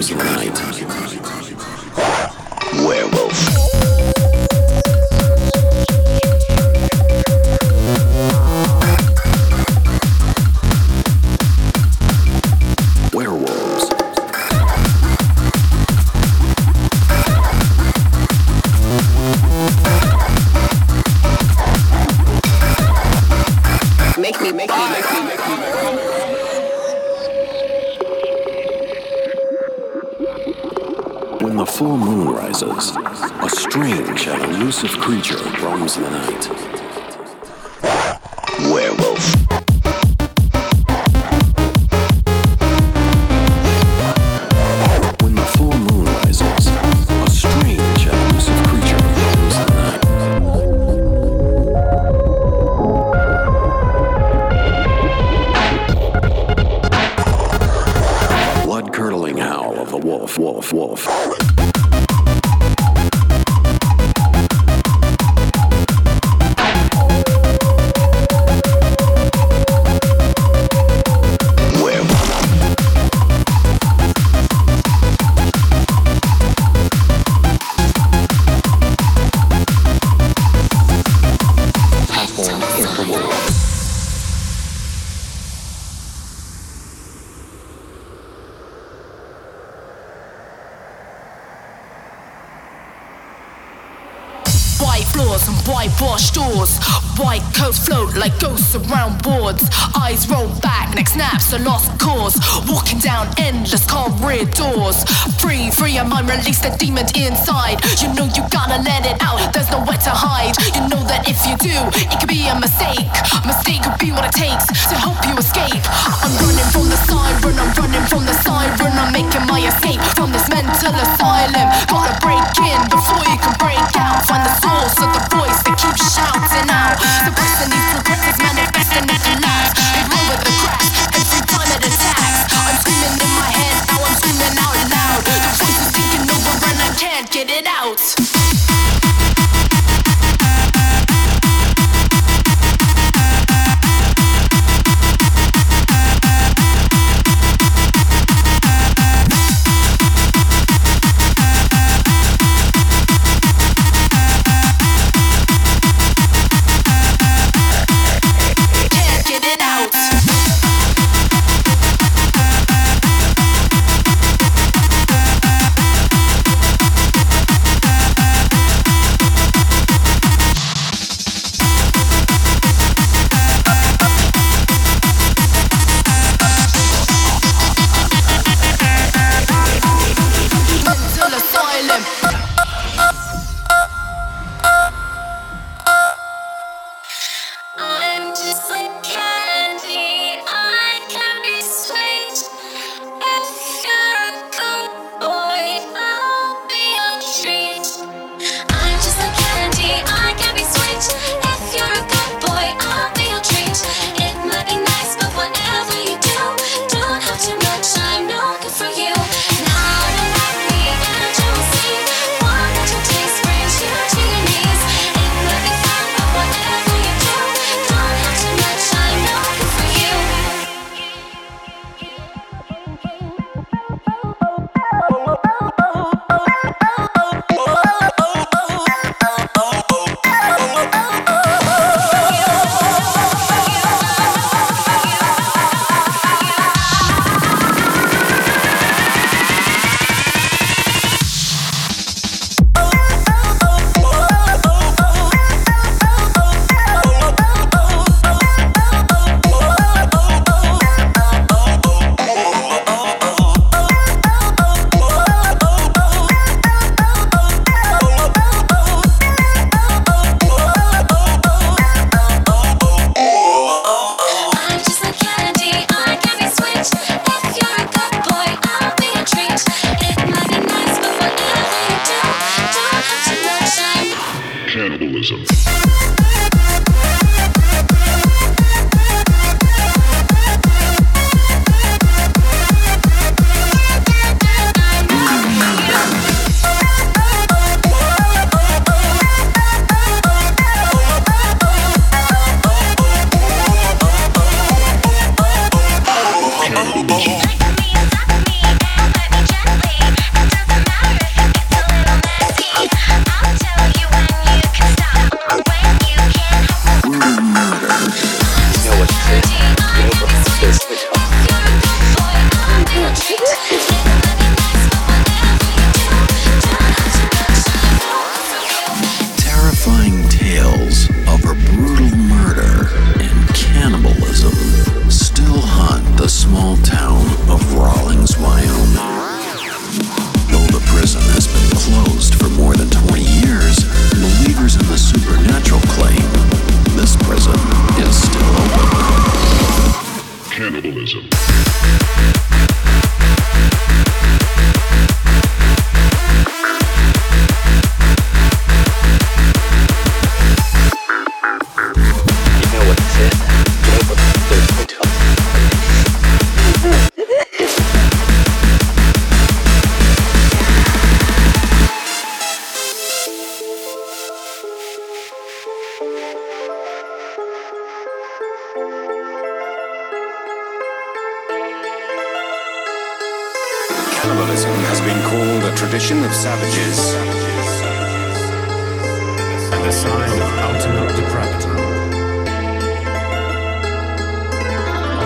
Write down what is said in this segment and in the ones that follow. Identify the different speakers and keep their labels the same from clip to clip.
Speaker 1: creature strange and elusive creature roams the night.
Speaker 2: release the demon inside. You know you gotta let it out.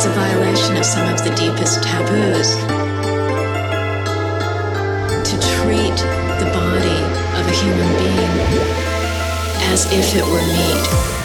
Speaker 3: It's a violation of some of the deepest taboos to treat the body of a human being as if it were meat.